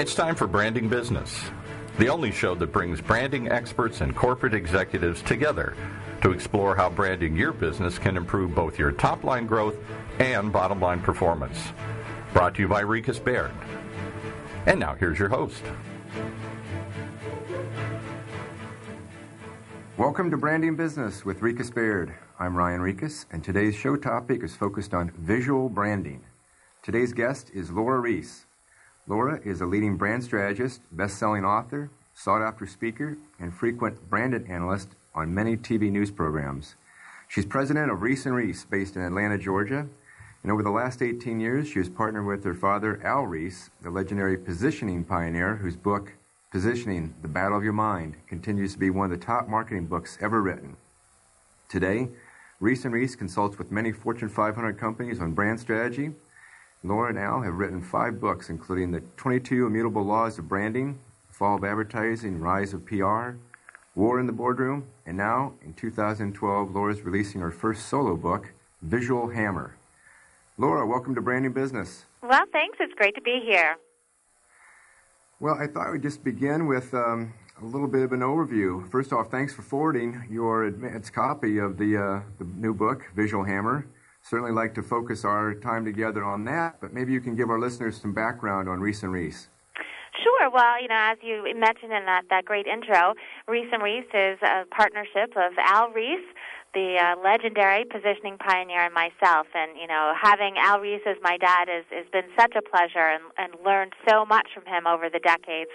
It's time for Branding Business, the only show that brings branding experts and corporate executives together to explore how branding your business can improve both your top line growth and bottom line performance. Brought to you by Rieches Baird. And now here's your host. Welcome to Branding Business with Rieches Baird. I'm Ryan Rieches, and today's show topic is focused on visual branding. Today's guest is Laura Ries. Laura is a leading brand strategist, best-selling author, sought-after speaker, and frequent branded analyst on many TV news programs. She's president of Ries and Ries, based in Atlanta, Georgia. And over the last 18 years, she has partnered with her father, Al Ries, the legendary positioning pioneer, whose book, Positioning, The Battle of Your Mind, continues to be one of the top marketing books ever written. Today, Ries and Ries consults with many Fortune 500 companies on brand strategy, Laura and Al have written five books, including The 22 Immutable Laws of Branding, Fall of Advertising, Rise of PR, War in the Boardroom, and now, in 2012, Laura is releasing her first solo book, Visual Hammer. Laura, welcome to Branding Business. Well, thanks. It's great to be here. Well, I thought we'd just begin with um, a little bit of an overview. First off, thanks for forwarding your advanced copy of the, uh, the new book, Visual Hammer certainly like to focus our time together on that, but maybe you can give our listeners some background on Ries and Ries. Sure. Well, you know, as you mentioned in that, that great intro, Ries and Ries is a partnership of Al Ries, the uh, legendary positioning pioneer, and myself. And you know, having Al Ries as my dad has has been such a pleasure, and, and learned so much from him over the decades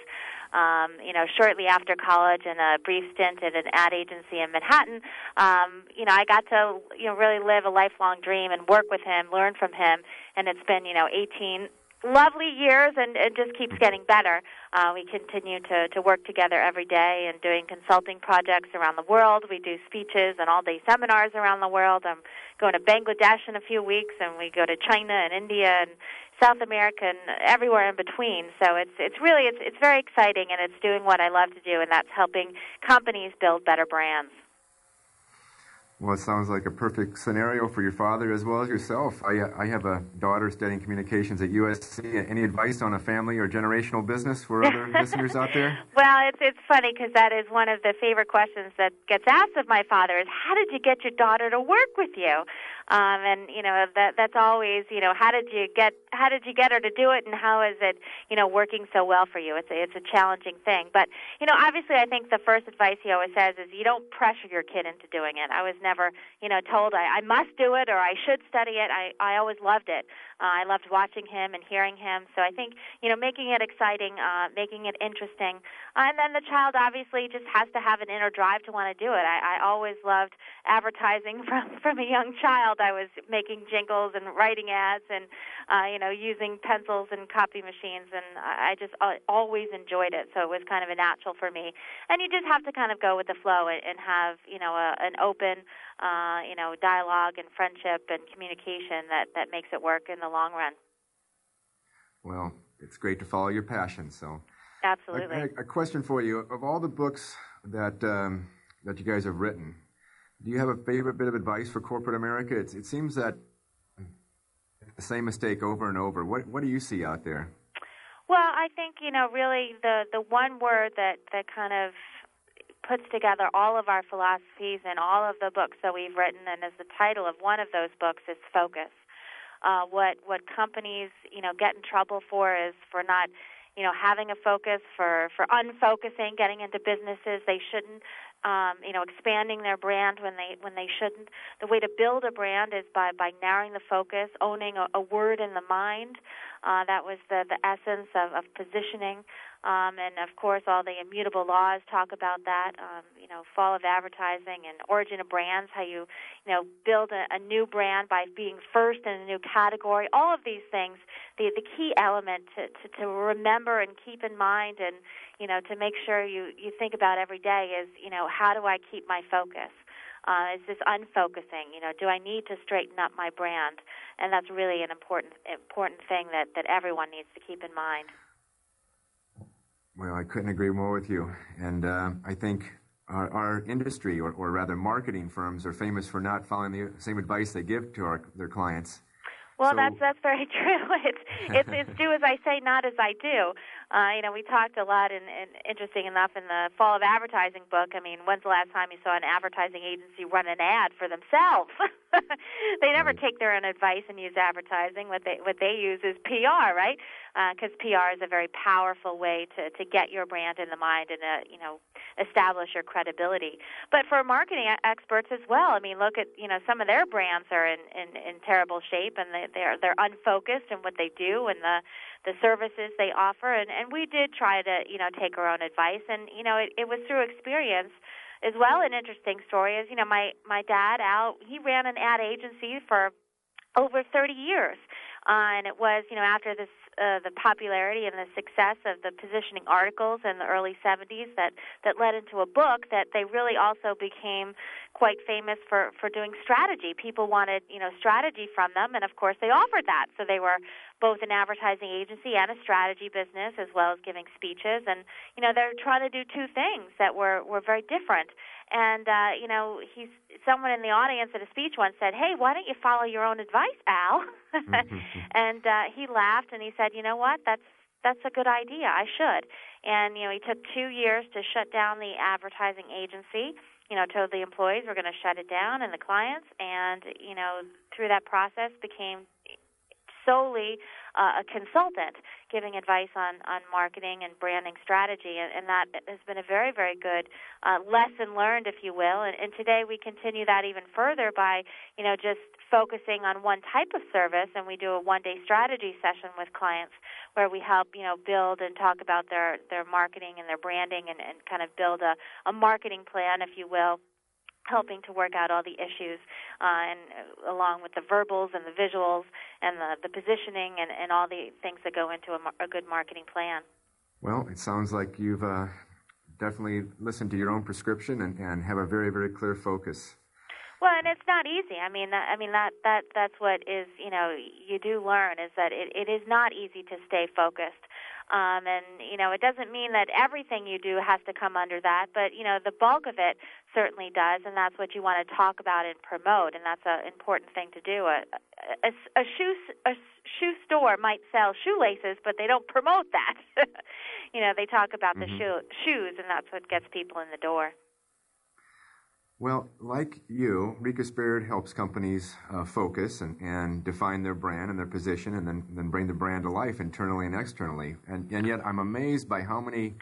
um, you know, shortly after college and a brief stint at an ad agency in Manhattan, um, you know, I got to, you know, really live a lifelong dream and work with him, learn from him, and it's been, you know, 18 lovely years and it just keeps getting better. Uh, we continue to, to work together every day and doing consulting projects around the world. We do speeches and all day seminars around the world. I'm going to Bangladesh in a few weeks and we go to China and India and South America and everywhere in between. So it's it's really it's it's very exciting and it's doing what I love to do and that's helping companies build better brands. Well, it sounds like a perfect scenario for your father as well as yourself. I, I have a daughter studying communications at USC. Any advice on a family or generational business for other listeners out there? Well, it's it's funny because that is one of the favorite questions that gets asked of my father: is how did you get your daughter to work with you? Um, and you know that that's always you know how did you get how did you get her to do it, and how is it you know working so well for you? It's a, it's a challenging thing, but you know obviously I think the first advice he always says is you don't pressure your kid into doing it. I was never you know told I, I must do it or I should study it. I I always loved it. Uh, I loved watching him and hearing him. So I think you know making it exciting, uh, making it interesting, uh, and then the child obviously just has to have an inner drive to want to do it. I, I always loved advertising from from a young child I was making jingles and writing ads and, uh, you know, using pencils and copy machines, and I just always enjoyed it. So it was kind of a natural for me. And you just have to kind of go with the flow and, and have, you know, a, an open, uh, you know, dialogue and friendship and communication that that makes it work in the long run. Well, it's great to follow your passion. So. Absolutely. A, a, question for you: Of all the books that um, that you guys have written, do you have a favorite bit of advice for corporate America? It's, it seems that the same mistake over and over. What, what do you see out there? Well, I think you know really the the one word that that kind of puts together all of our philosophies and all of the books that we've written, and as the title of one of those books is focus. Uh, what what companies you know get in trouble for is for not you know having a focus for for unfocusing getting into businesses they shouldn't um, you know, expanding their brand when they when they shouldn't. The way to build a brand is by by narrowing the focus, owning a, a word in the mind. Uh, that was the the essence of, of positioning. Um, and of course, all the immutable laws talk about that. Um, you know, fall of advertising and origin of brands. How you, you know, build a, a new brand by being first in a new category. All of these things. The the key element to, to to remember and keep in mind, and you know, to make sure you you think about every day is, you know, how do I keep my focus? Uh, is this unfocusing? You know, do I need to straighten up my brand? And that's really an important important thing that that everyone needs to keep in mind. Well, I couldn't agree more with you. And uh, I think our, our industry, or, or, rather marketing firms, are famous for not following the same advice they give to our, their clients. Well, so, that's that's very true. It's, it's it's do as I say, not as I do. Uh, you know, we talked a lot, and, and interesting enough, in the Fall of Advertising book. I mean, when's the last time you saw an advertising agency run an ad for themselves? they never take their own advice and use advertising. What they what they use is PR, right? Because uh, PR is a very powerful way to to get your brand in the mind and uh, you know establish your credibility. But for marketing experts as well, I mean, look at you know some of their brands are in in, in terrible shape and they they're they're unfocused in what they do and the the services they offer. And and we did try to you know take our own advice, and you know it, it was through experience as well. An interesting story is you know my my dad Al he ran an ad agency for over 30 years. Uh, and it was, you know, after this uh, the popularity and the success of the positioning articles in the early 70s that that led into a book that they really also became quite famous for for doing strategy. People wanted you know strategy from them, and of course they offered that. So they were both an advertising agency and a strategy business, as well as giving speeches. And you know they're trying to do two things that were were very different. And uh, you know he's someone in the audience at a speech once said, "Hey, why don't you follow your own advice, Al?" Mm-hmm. and uh, he laughed and he said, "You know what? That's that's a good idea. I should." And you know he took two years to shut down the advertising agency you know, told the employees we're going to shut it down and the clients, and you know, through that process became solely uh, a consultant giving advice on, on marketing and branding strategy, and, and that has been a very, very good uh, lesson learned, if you will. And, and today we continue that even further by, you know, just focusing on one type of service, and we do a one-day strategy session with clients where we help, you know, build and talk about their their marketing and their branding, and, and kind of build a, a marketing plan, if you will helping to work out all the issues uh, and uh, along with the verbals and the visuals and the, the positioning and, and all the things that go into a, a good marketing plan. Well, it sounds like you've uh, definitely listened to your own prescription and, and have a very, very clear focus. Well, and it's not easy. I mean, that, I mean that that that's what is you know you do learn is that it, it is not easy to stay focused. Um, and you know, it doesn't mean that everything you do has to come under that, but you know, the bulk of it certainly does, and that's what you want to talk about and promote, and that's an important thing to do. A, a, a shoe a shoe store might sell shoelaces, but they don't promote that. you know, they talk about mm-hmm. the shoe, shoes, and that's what gets people in the door. Well, like you, Rieches Baird helps companies uh, focus and, and define their brand and their position and then, then bring the brand to life internally and externally. And, and yet I'm amazed by how many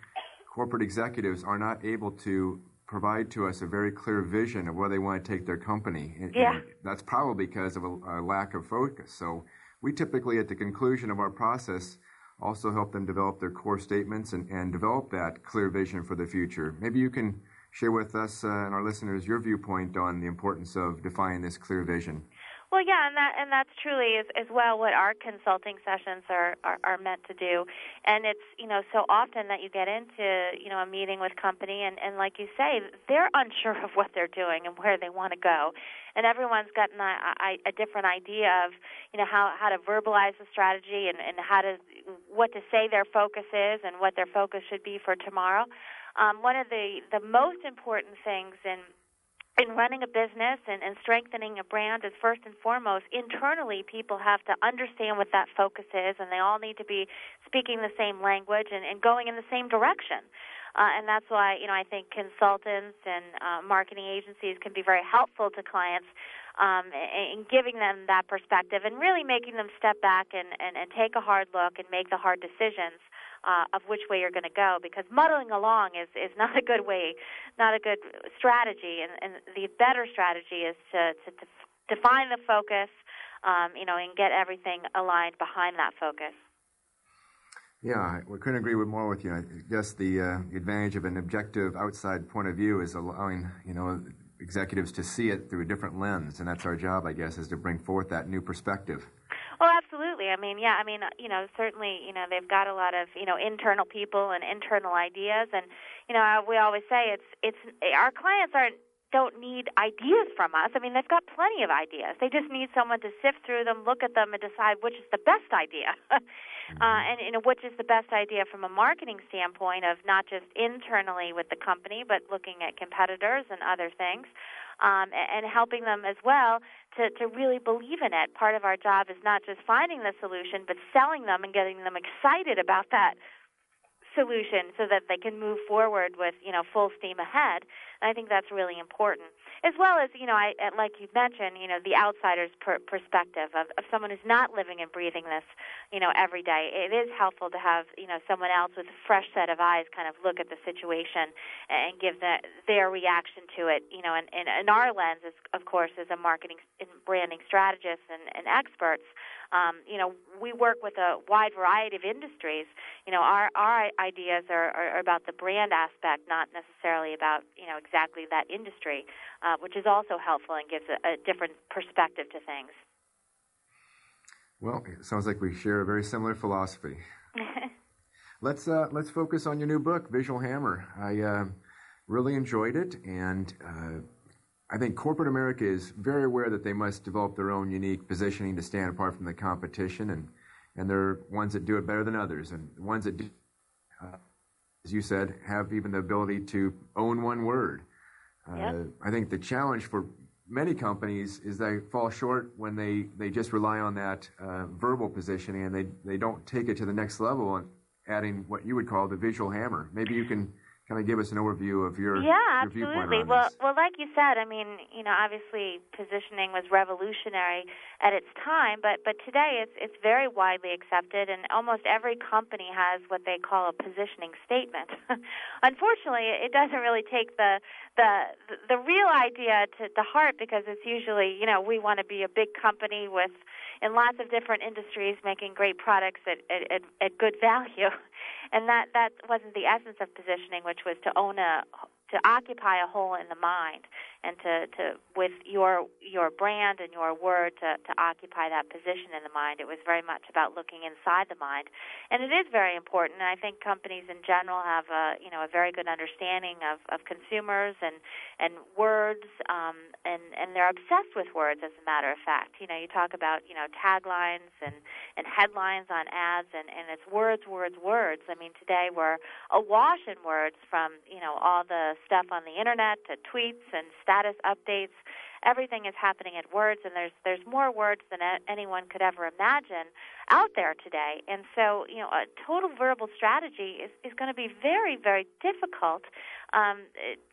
corporate executives are not able to provide to us a very clear vision of where they want to take their company. And, yeah. And that's probably because of a, a lack of focus. So we typically, at the conclusion of our process, also help them develop their core statements and, and develop that clear vision for the future. Maybe you can – share with us uh, and our listeners your viewpoint on the importance of defining this clear vision. Well, yeah, and that and that's truly as, as well what our consulting sessions are, are are meant to do. And it's you know so often that you get into you know a meeting with company and and like you say they're unsure of what they're doing and where they want to go, and everyone's gotten a, a, a different idea of you know how how to verbalize the strategy and and how to what to say their focus is and what their focus should be for tomorrow. Um, one of the, the most important things in in running a business and, and strengthening a brand is first and foremost internally people have to understand what that focus is and they all need to be speaking the same language and, and going in the same direction. Uh, and that's why you know I think consultants and uh, marketing agencies can be very helpful to clients um, in giving them that perspective and really making them step back and, and, and take a hard look and make the hard decisions uh, of which way you're going to go because muddling along is, is not a good way, not a good strategy. And, and the better strategy is to, to, to define the focus, um, you know, and get everything aligned behind that focus. Yeah, we couldn't agree with more with you. I guess the, uh, the advantage of an objective outside point of view is allowing, you know, executives to see it through a different lens, and that's our job, I guess, is to bring forth that new perspective. Oh, absolutely. I mean, yeah. I mean, you know, certainly, you know, they've got a lot of, you know, internal people and internal ideas, and you know, we always say it's it's our clients aren't don't need ideas from us. I mean, they've got plenty of ideas. They just need someone to sift through them, look at them, and decide which is the best idea. uh, and you know, which is the best idea from a marketing standpoint of not just internally with the company, but looking at competitors and other things um, and helping them as well to, to really believe in it. Part of our job is not just finding the solution, but selling them and getting them excited about that solution so that they can move forward with you know full steam ahead. And I think that's really important, as well as you know, I like you mentioned, you know, the outsider's per- perspective of, of someone who's not living and breathing this, you know, every day. It is helpful to have you know someone else with a fresh set of eyes kind of look at the situation and give the, their reaction to it. You know, and, and, and our lens is, of course, as a marketing and branding strategist and, and experts um, you know, we work with a wide variety of industries. You know, our our ideas are, are about the brand aspect, not necessarily about you know exactly that industry, uh, which is also helpful and gives a, a different perspective to things. Well, it sounds like we share a very similar philosophy. let's uh, let's focus on your new book, Visual Hammer. I uh, really enjoyed it, and uh, I think corporate America is very aware that they must develop their own unique positioning to stand apart from the competition, and and there are ones that do it better than others, and ones that do, uh, as you said, have even the ability to own one word. Uh. I think the challenge for many companies is they fall short when they, they just rely on that uh, verbal positioning and they, they don't take it to the next level and adding what you would call the visual hammer. Maybe you can kind of give us an overview of your yeah your absolutely. well well like you said i mean you know obviously positioning was revolutionary at its time but but today it's it's very widely accepted and almost every company has what they call a positioning statement. Unfortunately it doesn't really take the the the real idea to the heart because it's usually you know we want to be a big company with in lots of different industries making great products at at, at good value. And that that wasn't the essence of positioning, which was to own a to occupy a hole in the mind and to, to with your your brand and your word to, to occupy that position in the mind. It was very much about looking inside the mind, and it is very important. And I think companies in general have a you know a very good understanding of, of consumers and and words, um, and and they're obsessed with words. As a matter of fact, you know you talk about you know taglines and and headlines on ads, and and it's words, words, words. I mean today we're awash in words from you know all the stuff on the internet to tweets and status updates. Everything is happening at words, and there's there's more words than anyone could ever imagine out there today. And so, you know, a total verbal strategy is, is going to be very, very difficult um,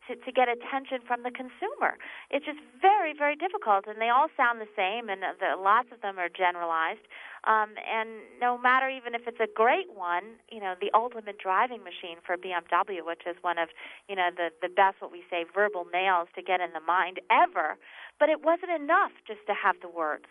to, to get attention from the consumer. It's just very, very difficult, and they all sound the same, and the, lots of them are generalized. Um, and no matter even if it's a great one, you know, the ultimate driving machine for BMW, which is one of, you know, the the best what we say verbal nails to get in the mind ever. But it wasn't enough just to have the words.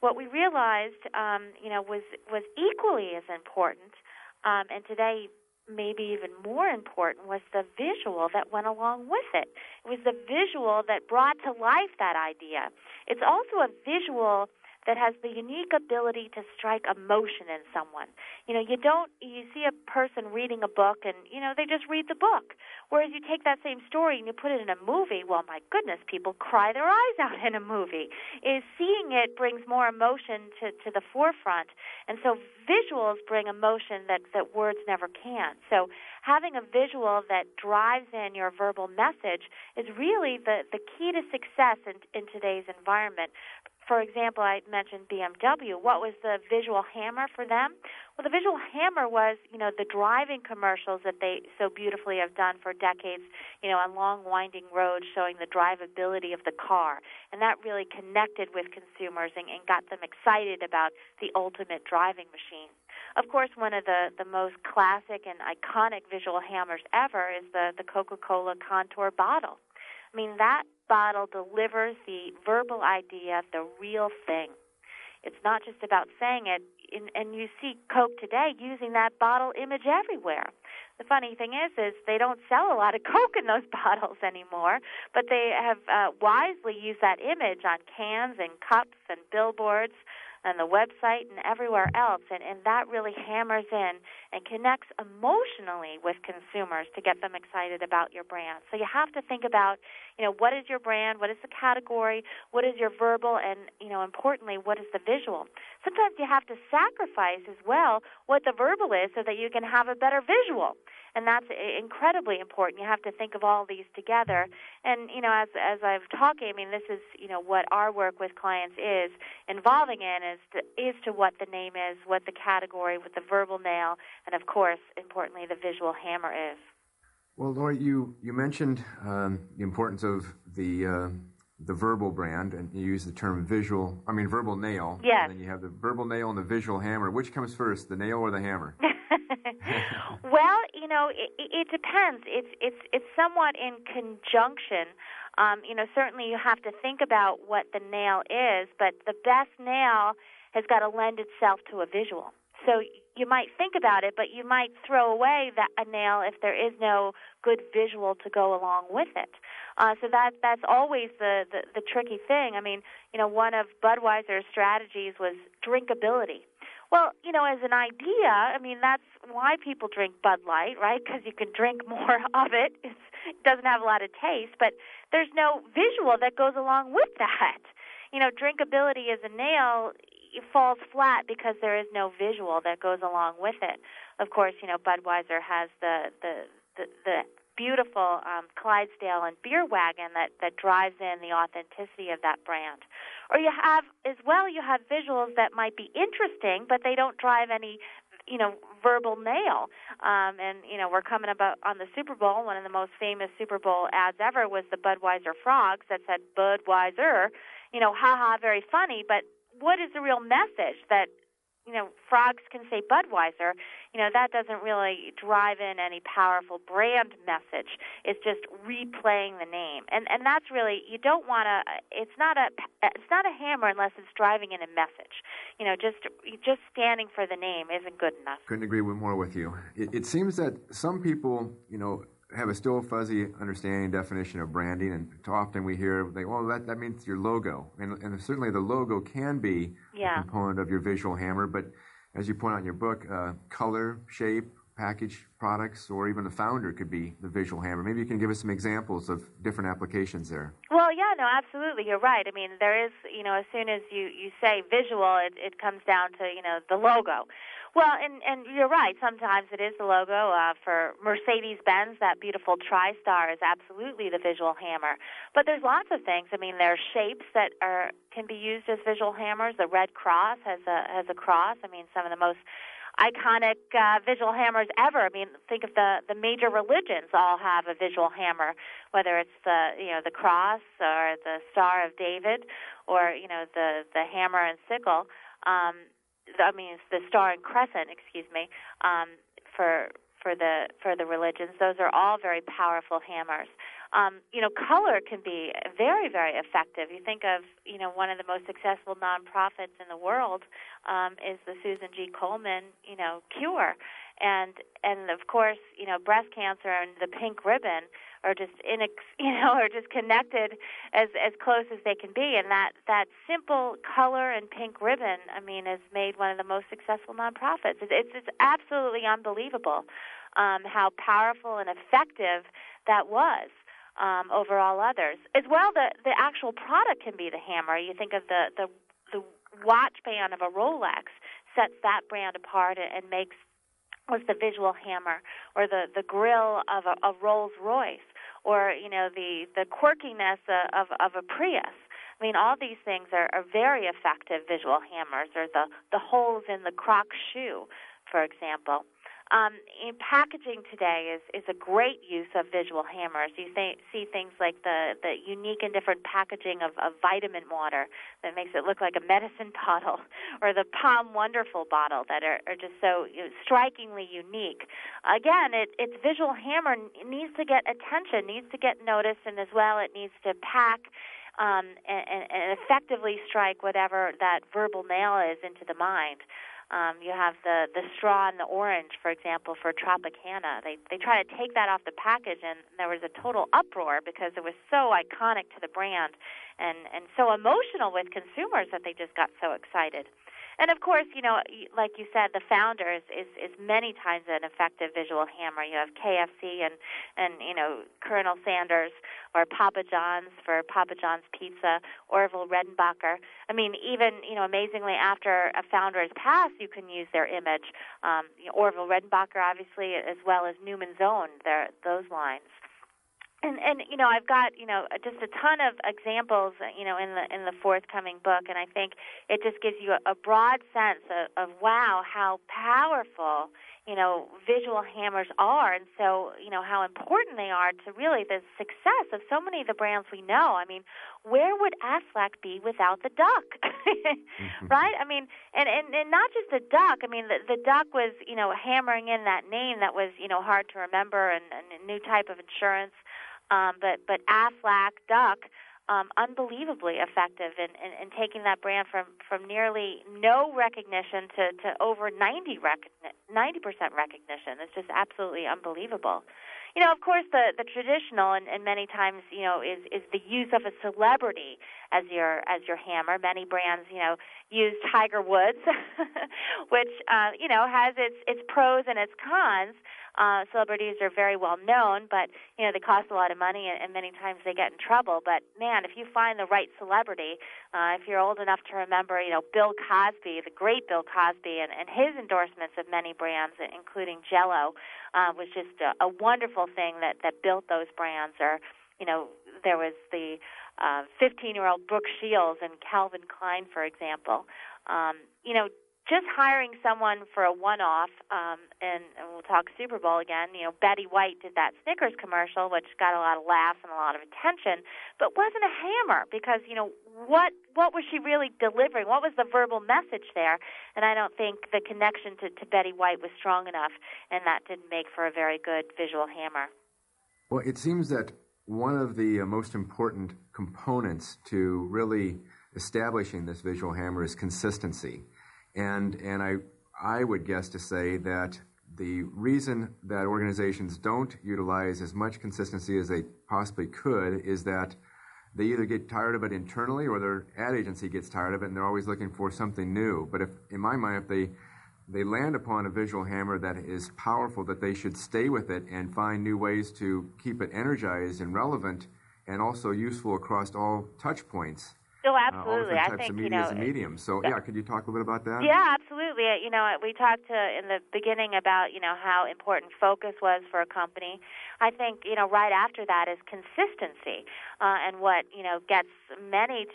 What we realized, um, you know, was was equally as important, um, and today maybe even more important was the visual that went along with it. It was the visual that brought to life that idea. It's also a visual that has the unique ability to strike emotion in someone. You know, you don't you see a person reading a book and you know they just read the book. Whereas you take that same story and you put it in a movie, well, my goodness, people cry their eyes out in a movie. Is seeing it brings more emotion to to the forefront, and so visuals bring emotion that that words never can. So having a visual that drives in your verbal message is really the the key to success in in today's environment for example, I mentioned BMW. What was the visual hammer for them? Well, the visual hammer was, you know, the driving commercials that they so beautifully have done for decades, you know, on long winding roads showing the drivability of the car. And that really connected with consumers and, and got them excited about the ultimate driving machine. Of course, one of the, the most classic and iconic visual hammers ever is the, the Coca-Cola Contour bottle. I mean, that bottle delivers the verbal idea, the real thing. It's not just about saying it, and you see Coke today using that bottle image everywhere. The funny thing is, is they don't sell a lot of Coke in those bottles anymore, but they have uh, wisely used that image on cans and cups and billboards and the website and everywhere else. And, and that really hammers in and connects emotionally with consumers to get them excited about your brand. So you have to think about, you know, what is your brand? What is the category? What is your verbal? And, you know, importantly, what is the visual? Sometimes you have to sacrifice as well what the verbal is so that you can have a better visual. And that's incredibly important. You have to think of all these together. And you know, as as I've talking, I mean, this is you know what our work with clients is involving in is to, is to what the name is, what the category, what the verbal nail, and of course, importantly, the visual hammer is. Well, Laura, you you mentioned um, the importance of the uh, the verbal brand, and you use the term visual. I mean, verbal nail. Yes. And then you have the verbal nail and the visual hammer. Which comes first, the nail or the hammer? well, you know, it, it depends. It's it's it's somewhat in conjunction. Um, you know, certainly you have to think about what the nail is, but the best nail has got to lend itself to a visual. So you might think about it, but you might throw away that a nail if there is no good visual to go along with it. Uh, so that that's always the, the the tricky thing. I mean, you know, one of Budweiser's strategies was drinkability. Well, you know, as an idea, I mean, that's why people drink Bud Light, right? Because you can drink more of it. It's, it doesn't have a lot of taste, but there's no visual that goes along with that. You know, drinkability as a nail falls flat because there is no visual that goes along with it. Of course, you know, Budweiser has the the the, the beautiful um, Clydesdale and beer wagon that that drives in the authenticity of that brand. Or you have as well you have visuals that might be interesting, but they don't drive any you know verbal nail um and you know we're coming about on the super bowl one of the most famous super bowl ads ever was the budweiser frogs that said budweiser you know haha very funny but what is the real message that you know, frogs can say Budweiser, you know, that doesn't really drive in any powerful brand message. It's just replaying the name. And and that's really you don't want to it's not a it's not a hammer unless it's driving in a message. You know, just just standing for the name isn't good enough. Couldn't agree more with you. It, it seems that some people, you know, have a still fuzzy understanding definition of branding, and often we hear, they, well, that, that means your logo. And, and certainly the logo can be yeah. a component of your visual hammer, but as you point out in your book, uh, color, shape, package products, or even the founder could be the visual hammer. Maybe you can give us some examples of different applications there. Well, yeah, no, absolutely. You're right. I mean, there is, you know, as soon as you, you say visual, it, it comes down to, you know, the logo. Well, and and you're right. Sometimes it is the logo uh, for Mercedes Benz. That beautiful TriStar is absolutely the visual hammer. But there's lots of things. I mean, there are shapes that are can be used as visual hammers. The Red Cross has a has a cross. I mean, some of the most iconic uh, visual hammers ever. I mean, think of the the major religions all have a visual hammer, whether it's the you know the cross or the Star of David, or you know the the hammer and sickle. Um, I mean, it's the star and crescent, excuse me, um, for for the for the religions. Those are all very powerful hammers. Um, you know, color can be very very effective. You think of you know one of the most successful nonprofits in the world um, is the Susan G. Komen you know cure, and and of course you know breast cancer and the pink ribbon are just inex, you know are just connected as as close as they can be and that that simple color and pink ribbon i mean has made one of the most successful nonprofits it's it's, it's absolutely unbelievable um how powerful and effective that was um over all others as well the the actual product can be the hammer you think of the the the watch band of a rolex sets that brand apart and makes was the visual hammer or the the grill of a, a Rolls Royce or you know the the quirkiness of of a Prius. I mean, all these things are, are very effective visual hammers, or the the holes in the Crocs shoe, for example. Um, in packaging today is, is a great use of visual hammers. You see things like the, the unique and different packaging of, of vitamin water that makes it look like a medicine bottle, or the POM Wonderful bottle that are, are just so you know, strikingly unique. Again, it, its visual hammer needs to get attention, needs to get noticed, and as well, it needs to pack um, and, and effectively strike whatever that verbal nail is into the mind. Um, you have the the straw and the orange, for example, for Tropicana. They they try to take that off the package, and there was a total uproar because it was so iconic to the brand, and and so emotional with consumers that they just got so excited. And of course, you know, like you said, the founder is, is many times an effective visual hammer. You have KFC and and you know Colonel Sanders or Papa John's for Papa John's Pizza, Orville Redenbacher. I mean, even you know, amazingly, after a founder has passed, you can use their image. Um, you know, Orville Redenbacher, obviously, as well as Newman's Own, their those lines and and you know I've got you know just a ton of examples you know in the in the forthcoming book, and I think it just gives you a, a broad sense of, of wow how powerful you know visual hammers are, and so you know how important they are to really the success of so many of the brands we know. I mean, where would Aflac be without the duck, mm-hmm. right? I mean, and, and and not just the duck. I mean, the the duck was you know hammering in that name that was you know hard to remember and, and a new type of insurance. Um, but but Aflac Duck, um, unbelievably effective in, in, in taking that brand from, from nearly no recognition to, to over 90 percent recognition. It's just absolutely unbelievable. You know, of course, the the traditional and, and many times, you know, is is the use of a celebrity as your as your hammer. Many brands, you know, use Tiger Woods, which uh, you know has its its pros and its cons. Uh, celebrities are very well known, but you know they cost a lot of money, and, and many times they get in trouble. But man, if you find the right celebrity, uh, if you're old enough to remember, you know Bill Cosby, the great Bill Cosby, and, and his endorsements of many brands, including Jello, uh, was just a, a wonderful thing that that built those brands. Or you know there was the 15 uh, Brooke Shields and Calvin Klein, for example. Um, you know, just hiring someone for a one-off, um, and, and we'll talk Super Bowl again. You know, Betty White did that Snickers commercial, which got a lot of laughs and a lot of attention, but wasn't a hammer because you know what what was she really delivering? What was the verbal message there? And I don't think the connection to, to Betty White was strong enough, and that didn't make for a very good visual hammer. Well, it seems that one of the uh, most important components to really establishing this visual hammer is consistency. And, and I, I would guess to say that the reason that organizations don't utilize as much consistency as they possibly could is that they either get tired of it internally or their ad agency gets tired of it and they're always looking for something new. But if, in my mind, if they they land upon a visual hammer that is powerful, that they should stay with it and find new ways to keep it energized and relevant and also useful across all touch points. Oh, absolutely. Uh, I think you know. And mediums. So, yeah, could you talk a little bit about that? Yeah, absolutely. You know, we talked to, in the beginning about you know how important focus was for a company. I think you know right after that is consistency, uh, and what you know gets many.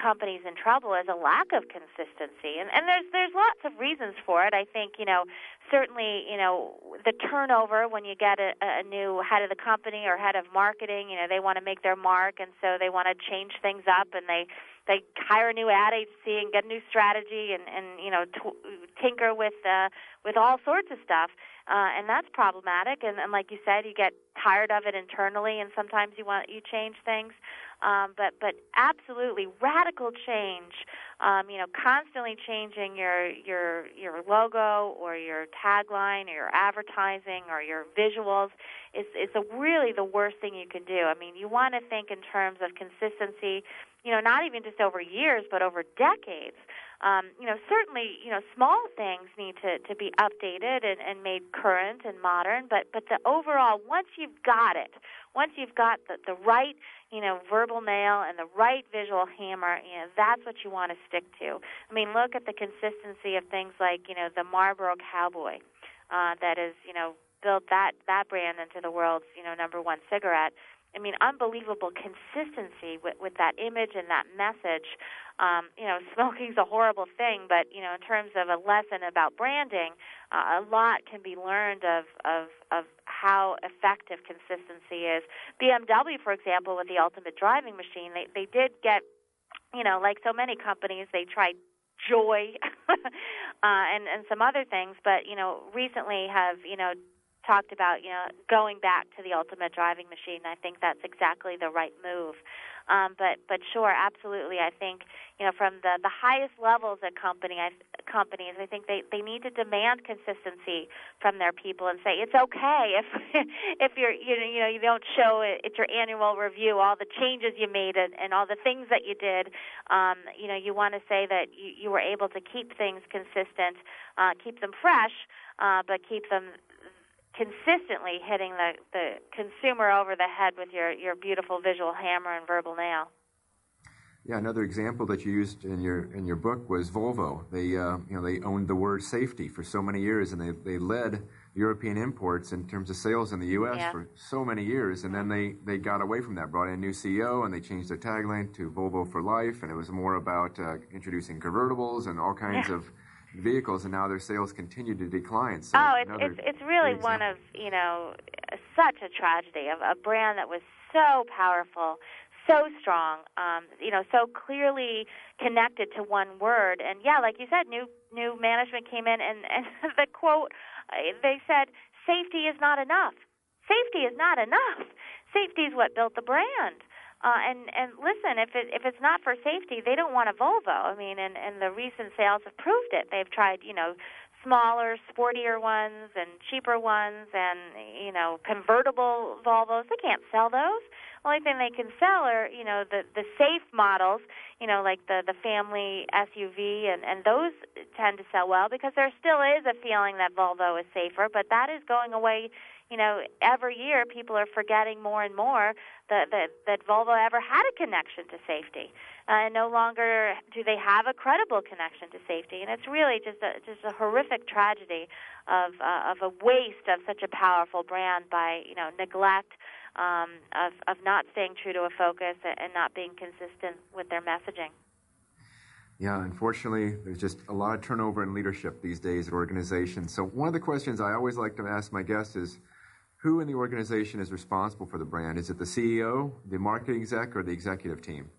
Companies in trouble is a lack of consistency. And and there's there's lots of reasons for it. I think you know certainly you know the turnover when you get a, a new head of the company or head of marketing you know they want to make their mark and so they want to change things up and they they hire a new ad agency and get a new strategy and and you know t- tinker with uh with all sorts of stuff. Uh and that's problematic. And, and like you said you get tired of it internally and sometimes you want you change things um, but but absolutely radical change. Um, you know, constantly changing your your your logo or your tagline or your advertising or your visuals is is a, really the worst thing you can do. I mean, you want to think in terms of consistency. You know, not even just over years, but over decades. Um, you know, certainly, you know, small things need to, to be updated and, and made current and modern, but but the overall, once you've got it, once you've got the, the right you know, verbal nail and the right visual hammer, you know, that's what you want to stick to. I mean, look at the consistency of things like, you know, the Marlboro Cowboy, uh, that is, you know, built that that brand into the world's, you know, number one cigarette. I mean, unbelievable consistency with, with that image and that message. Um, you know, smoking's a horrible thing, but you know, in terms of a lesson about branding, uh, a lot can be learned of of of how effective consistency is. BMW, for example, with the Ultimate Driving Machine, they they did get, you know, like so many companies, they tried joy uh, and and some other things, but you know, recently have you know talked about, you know, going back to the ultimate driving machine. I think that's exactly the right move. Um, but but sure, absolutely. I think you know from the the highest levels at company I, companies, I think they they need to demand consistency from their people and say it's okay if if you're you know you know you don't show it at your annual review all the changes you made and, and all the things that you did. Um, you know you want to say that you, you were able to keep things consistent, uh, keep them fresh, uh, but keep them consistently hitting the, the consumer over the head with your, your beautiful visual hammer and verbal nail. Yeah, another example that you used in your in your book was Volvo. They uh, you know they owned the word safety for so many years, and they they led European imports in terms of sales in the U.S. Yeah. for so many years, and then they they got away from that, brought in a new CEO, and they changed their tagline to Volvo for Life, and it was more about uh, introducing convertibles and all kinds yeah. of vehicles, and now their sales continue to decline. So oh, it's it's, it's really one of you know such a tragedy of a brand that was so powerful, so strong, um, you know, so clearly connected to one word. And yeah, like you said, new new management came in, and and the quote uh, they said, "Safety is not enough. Safety is not enough. Safety is what built the brand." Uh, and and listen, if it if it's not for safety, they don't want a Volvo. I mean, and and the recent sales have proved it. They've tried, you know, smaller, sportier ones and cheaper ones, and you know, convertible Volvos. They can't sell those. Only thing they can sell are, you know, the the safe models. You know, like the the family SUV, and and those tend to sell well because there still is a feeling that Volvo is safer, but that is going away you know, every year people are forgetting more and more that that, that Volvo ever had a connection to safety. Uh, and no longer do they have a credible connection to safety. And it's really just a just a horrific tragedy of uh, of a waste of such a powerful brand by you know neglect. Um, of of not staying true to a focus and not being consistent with their messaging. Yeah, unfortunately, there's just a lot of turnover in leadership these days at organizations. So, one of the questions I always like to ask my guests is who in the organization is responsible for the brand? Is it the CEO, the marketing exec, or the executive team?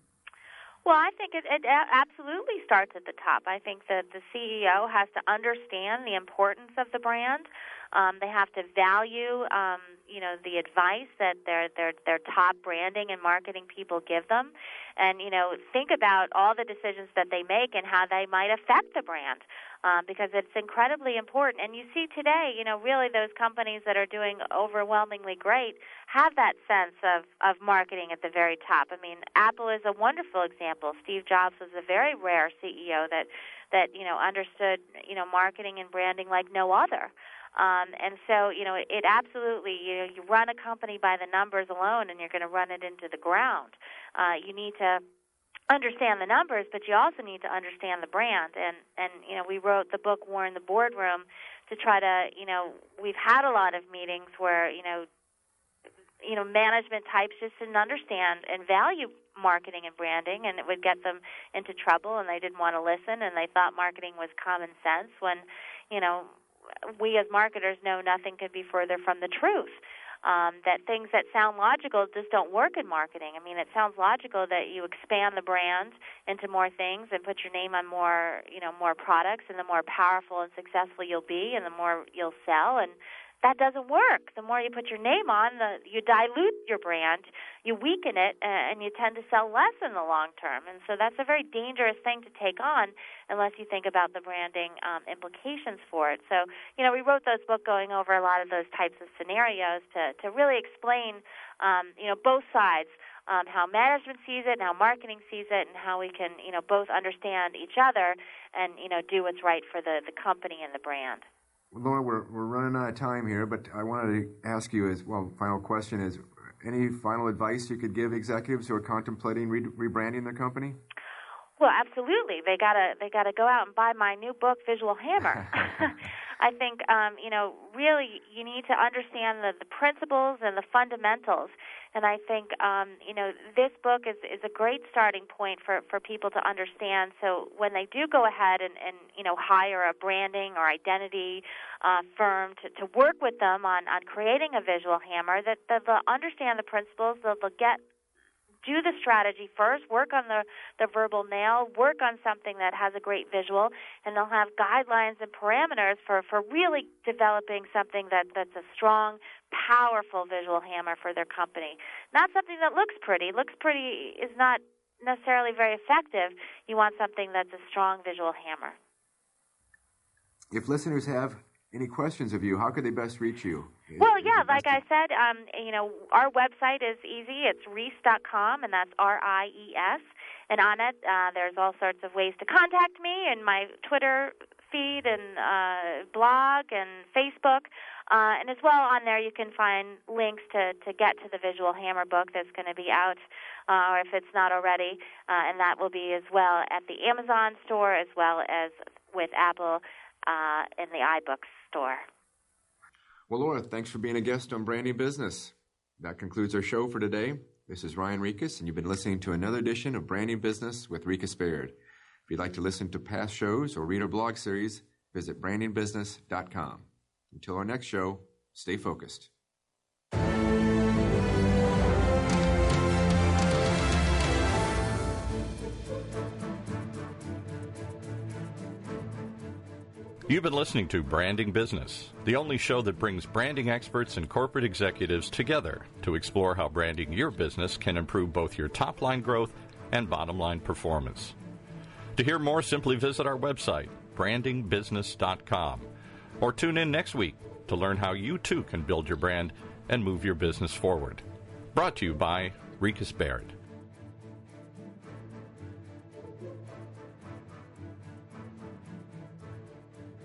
Well, I think it, it absolutely starts at the top. I think that the CEO has to understand the importance of the brand. Um, they have to value, um, you know, the advice that their their their top branding and marketing people give them, and you know, think about all the decisions that they make and how they might affect the brand um, because it's incredibly important. And you see today, you know, really those companies that are doing overwhelmingly great have that sense of, of marketing at the very top. I mean, Apple is a wonderful example. Steve Jobs was a very rare CEO that that you know understood you know marketing and branding like no other. Um, and so, you know, it, it absolutely, you know, you run a company by the numbers alone and you're going to run it into the ground. Uh, you need to understand the numbers, but you also need to understand the brand. And and you know, we wrote the book War in the Boardroom to try to you know we've had a lot of meetings where you know you know management types just didn't understand and value marketing and branding and it would get them into trouble and they didn't want to listen and they thought marketing was common sense when you know we as marketers know nothing could be further from the truth um, that things that sound logical just don't work in marketing. I mean, it sounds logical that you expand the brand into more things and put your name on more, you know, more products, and the more powerful and successful you'll be, and the more you'll sell. And that doesn't work. The more you put your name on, the you dilute your brand, you weaken it, and you tend to sell less in the long term. And so that's a very dangerous thing to take on unless you think about the branding um, implications for it. So, you know, we wrote those book going over a lot of those types of scenarios to to really explain, um, you know, both sides. Um, how management sees it and how marketing sees it and how we can you know both understand each other and you know do what's right for the the company and the brand Laura, we're, we're running out of time here, but I wanted to ask you as well. Final question is: any final advice you could give executives who are contemplating re- rebranding their company? Well, absolutely. They gotta they gotta go out and buy my new book, Visual Hammer. I think um, you know really you need to understand the, the principles and the fundamentals and I think um, you know this book is is a great starting point for for people to understand. So when they do go ahead and and you know hire a branding or identity uh, firm to to work with them on on creating a visual hammer, that, they'll understand the principles, that they'll get do the strategy first, work on the, the verbal nail, work on something that has a great visual, and they'll have guidelines and parameters for, for really developing something that, that's a strong, powerful visual hammer for their company. Not something that looks pretty. Looks pretty is not necessarily very effective. You want something that's a strong visual hammer. If listeners have any questions of you, how could they best reach you? Well, yeah, like I said, um, you know, our website is easy. It's ries.com, and that's R I E S. And on it, uh, there's all sorts of ways to contact me and my Twitter feed and uh, blog and Facebook. Uh, and as well on there, you can find links to, to get to the Visual Hammer book that's going to be out, uh, or if it's not already, uh, and that will be as well at the Amazon store as well as with Apple uh, in the iBooks store. Well, Laura, thanks for being a guest on Branding Business. That concludes our show for today. This is Ryan Rieches, and you've been listening to another edition of Branding Business with Rieches Baird. If you'd like to listen to past shows or read our blog series, visit brandingbusiness.com. Until our next show, stay focused. You've been listening to Branding Business, the only show that brings branding experts and corporate executives together to explore how branding your business can improve both your top line growth and bottom line performance. To hear more, simply visit our website, brandingbusiness.com, or tune in next week to learn how you too can build your brand and move your business forward. Brought to you by Rieches Baird.